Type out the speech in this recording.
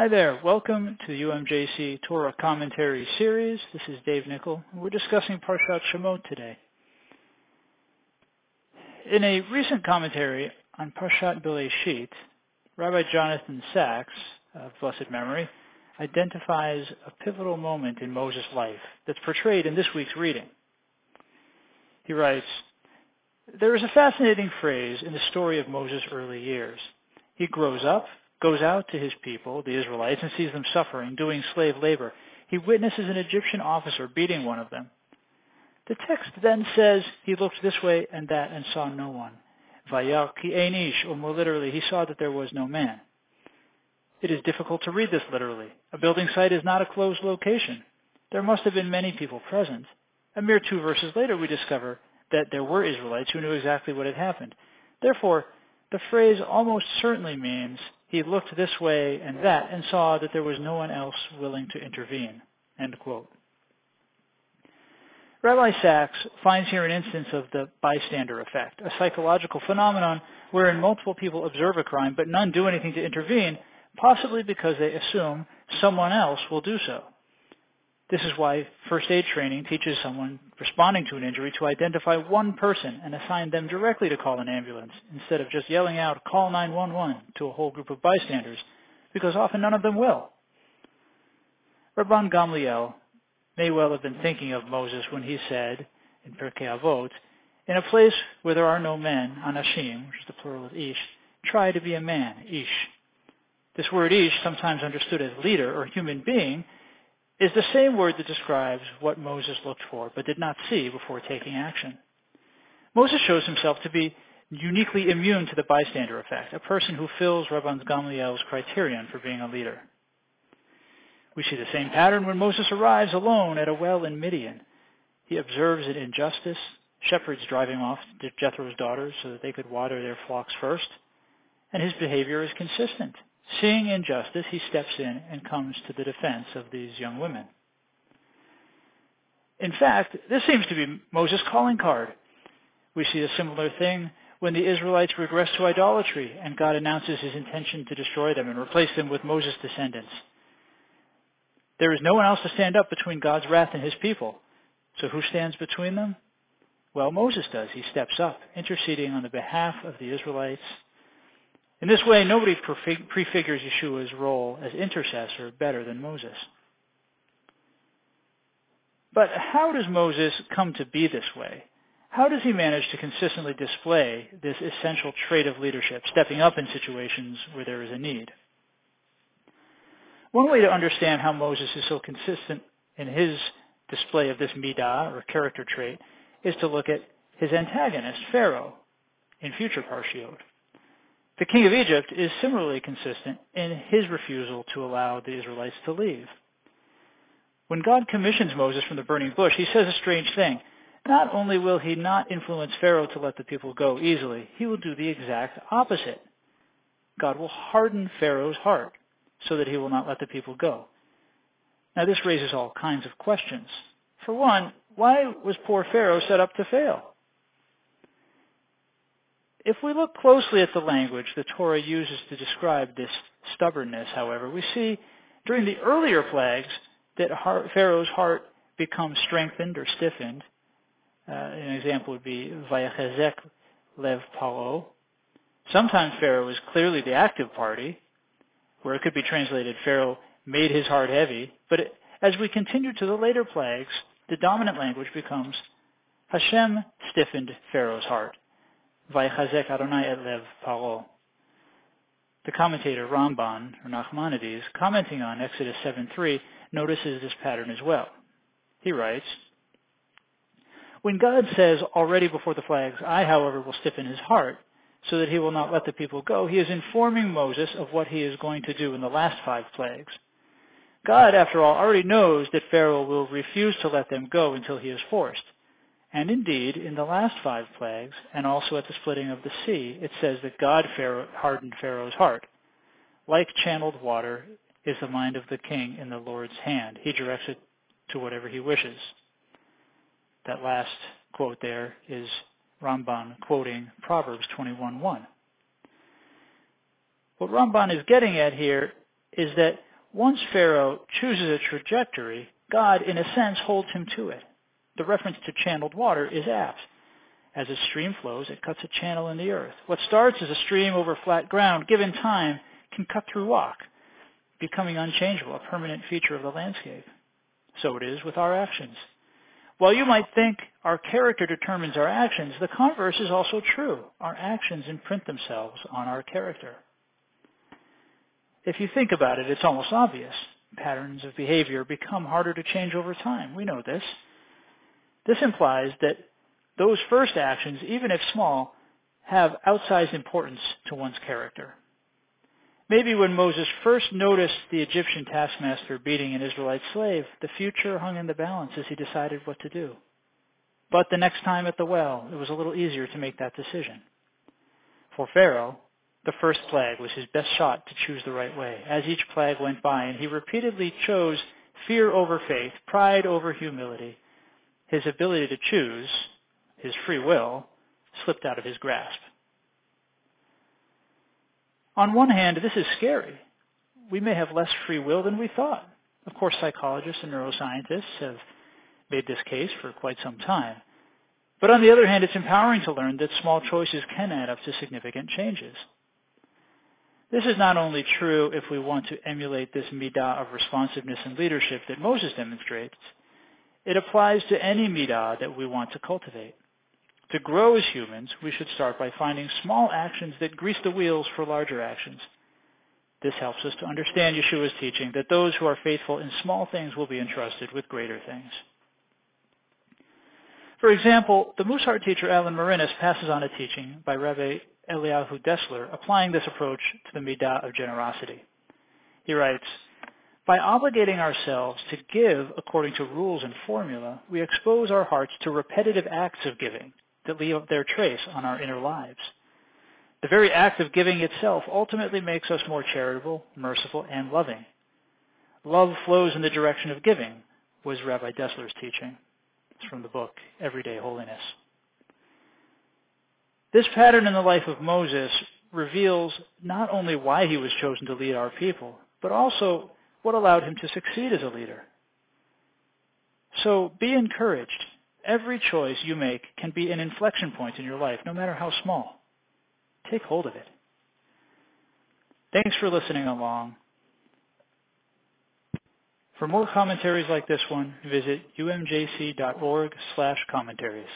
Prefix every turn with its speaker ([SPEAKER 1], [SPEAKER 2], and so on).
[SPEAKER 1] Hi there. Welcome to the UMJC Torah Commentary Series. This is Dave Nickel. And we're discussing Parshat Shemot today. In a recent commentary on Parshat Bereshit, Rabbi Jonathan Sacks, of blessed memory, identifies a pivotal moment in Moses' life that's portrayed in this week's reading. He writes, There is a fascinating phrase in the story of Moses' early years. He grows up, goes out to his people, the Israelites, and sees them suffering, doing slave labor. He witnesses an Egyptian officer beating one of them. The text then says he looked this way and that and saw no one. Vayar einish, or more literally, he saw that there was no man. It is difficult to read this literally. A building site is not a closed location. There must have been many people present. A mere two verses later, we discover that there were Israelites who knew exactly what had happened. Therefore, the phrase almost certainly means he looked this way and that and saw that there was no one else willing to intervene. Rabbi Sacks finds here an instance of the bystander effect, a psychological phenomenon wherein multiple people observe a crime but none do anything to intervene, possibly because they assume someone else will do so. This is why first aid training teaches someone responding to an injury to identify one person and assign them directly to call an ambulance instead of just yelling out, call 911 to a whole group of bystanders, because often none of them will. Rabban Gamliel may well have been thinking of Moses when he said, in Pirkei Avot, in a place where there are no men, anashim, which is the plural of ish, try to be a man, ish. This word ish, sometimes understood as leader or human being, is the same word that describes what Moses looked for but did not see before taking action. Moses shows himself to be uniquely immune to the bystander effect, a person who fills Rabban Gamliel's criterion for being a leader. We see the same pattern when Moses arrives alone at a well in Midian. He observes an injustice, shepherds driving off Jethro's daughters so that they could water their flocks first, and his behavior is consistent. Seeing injustice, he steps in and comes to the defense of these young women. In fact, this seems to be Moses' calling card. We see a similar thing when the Israelites regress to idolatry and God announces his intention to destroy them and replace them with Moses' descendants. There is no one else to stand up between God's wrath and his people. So who stands between them? Well, Moses does. He steps up, interceding on the behalf of the Israelites in this way, nobody prefigures Yeshua's role as intercessor better than Moses. But how does Moses come to be this way? How does he manage to consistently display this essential trait of leadership, stepping up in situations where there is a need? One way to understand how Moses is so consistent in his display of this midah, or character trait, is to look at his antagonist, Pharaoh, in future parshiot. The king of Egypt is similarly consistent in his refusal to allow the Israelites to leave. When God commissions Moses from the burning bush, he says a strange thing. Not only will he not influence Pharaoh to let the people go easily, he will do the exact opposite. God will harden Pharaoh's heart so that he will not let the people go. Now this raises all kinds of questions. For one, why was poor Pharaoh set up to fail? If we look closely at the language the Torah uses to describe this stubbornness, however, we see during the earlier plagues that Pharaoh's heart becomes strengthened or stiffened. Uh, an example would be Vayachezek Lev Paro. Sometimes Pharaoh is clearly the active party, where it could be translated Pharaoh made his heart heavy. But it, as we continue to the later plagues, the dominant language becomes Hashem stiffened Pharaoh's heart. Vaychazek Adonai paro. The commentator Ramban, or Nachmanides, commenting on Exodus 7.3, notices this pattern as well. He writes, When God says already before the flags, I, however, will stiffen his heart, so that he will not let the people go, he is informing Moses of what he is going to do in the last five plagues. God, after all, already knows that Pharaoh will refuse to let them go until he is forced. And indeed, in the last five plagues, and also at the splitting of the sea, it says that God hardened Pharaoh's heart. Like channeled water is the mind of the king in the Lord's hand. He directs it to whatever he wishes. That last quote there is Ramban quoting Proverbs 21.1. What Ramban is getting at here is that Once Pharaoh chooses a trajectory, God, in a sense, holds him to it. The reference to channeled water is apt. As a stream flows, it cuts a channel in the earth. What starts as a stream over flat ground, given time, can cut through rock, becoming unchangeable, a permanent feature of the landscape. So it is with our actions. While you might think our character determines our actions, the converse is also true. Our actions imprint themselves on our character. If you think about it, it's almost obvious. Patterns of behavior become harder to change over time. We know this. This implies that those first actions, even if small, have outsized importance to one's character. Maybe when Moses first noticed the Egyptian taskmaster beating an Israelite slave, the future hung in the balance as he decided what to do. But the next time at the well, it was a little easier to make that decision. For Pharaoh, the first plague was his best shot to choose the right way. As each plague went by and he repeatedly chose fear over faith, pride over humility, his ability to choose, his free will, slipped out of his grasp. On one hand, this is scary. We may have less free will than we thought. Of course, psychologists and neuroscientists have made this case for quite some time. But on the other hand, it's empowering to learn that small choices can add up to significant changes. This is not only true if we want to emulate this midah of responsiveness and leadership that Moses demonstrates, it applies to any midah that we want to cultivate. To grow as humans, we should start by finding small actions that grease the wheels for larger actions. This helps us to understand Yeshua's teaching that those who are faithful in small things will be entrusted with greater things. For example, the Musar teacher Alan Morinis passes on a teaching by Rabbi Eliyahu Dessler applying this approach to the midah of generosity. He writes, by obligating ourselves to give according to rules and formula, we expose our hearts to repetitive acts of giving that leave their trace on our inner lives. The very act of giving itself ultimately makes us more charitable, merciful, and loving. Love flows in the direction of giving, was Rabbi Dessler's teaching. It's from the book Everyday Holiness. This pattern in the life of Moses reveals not only why he was chosen to lead our people, but also what allowed him to succeed as a leader. So be encouraged Every choice you make can be an inflection point in your life, no matter how small. Take hold of it. Thanks for listening along. For more commentaries like this one, visit umjc.org slash commentaries.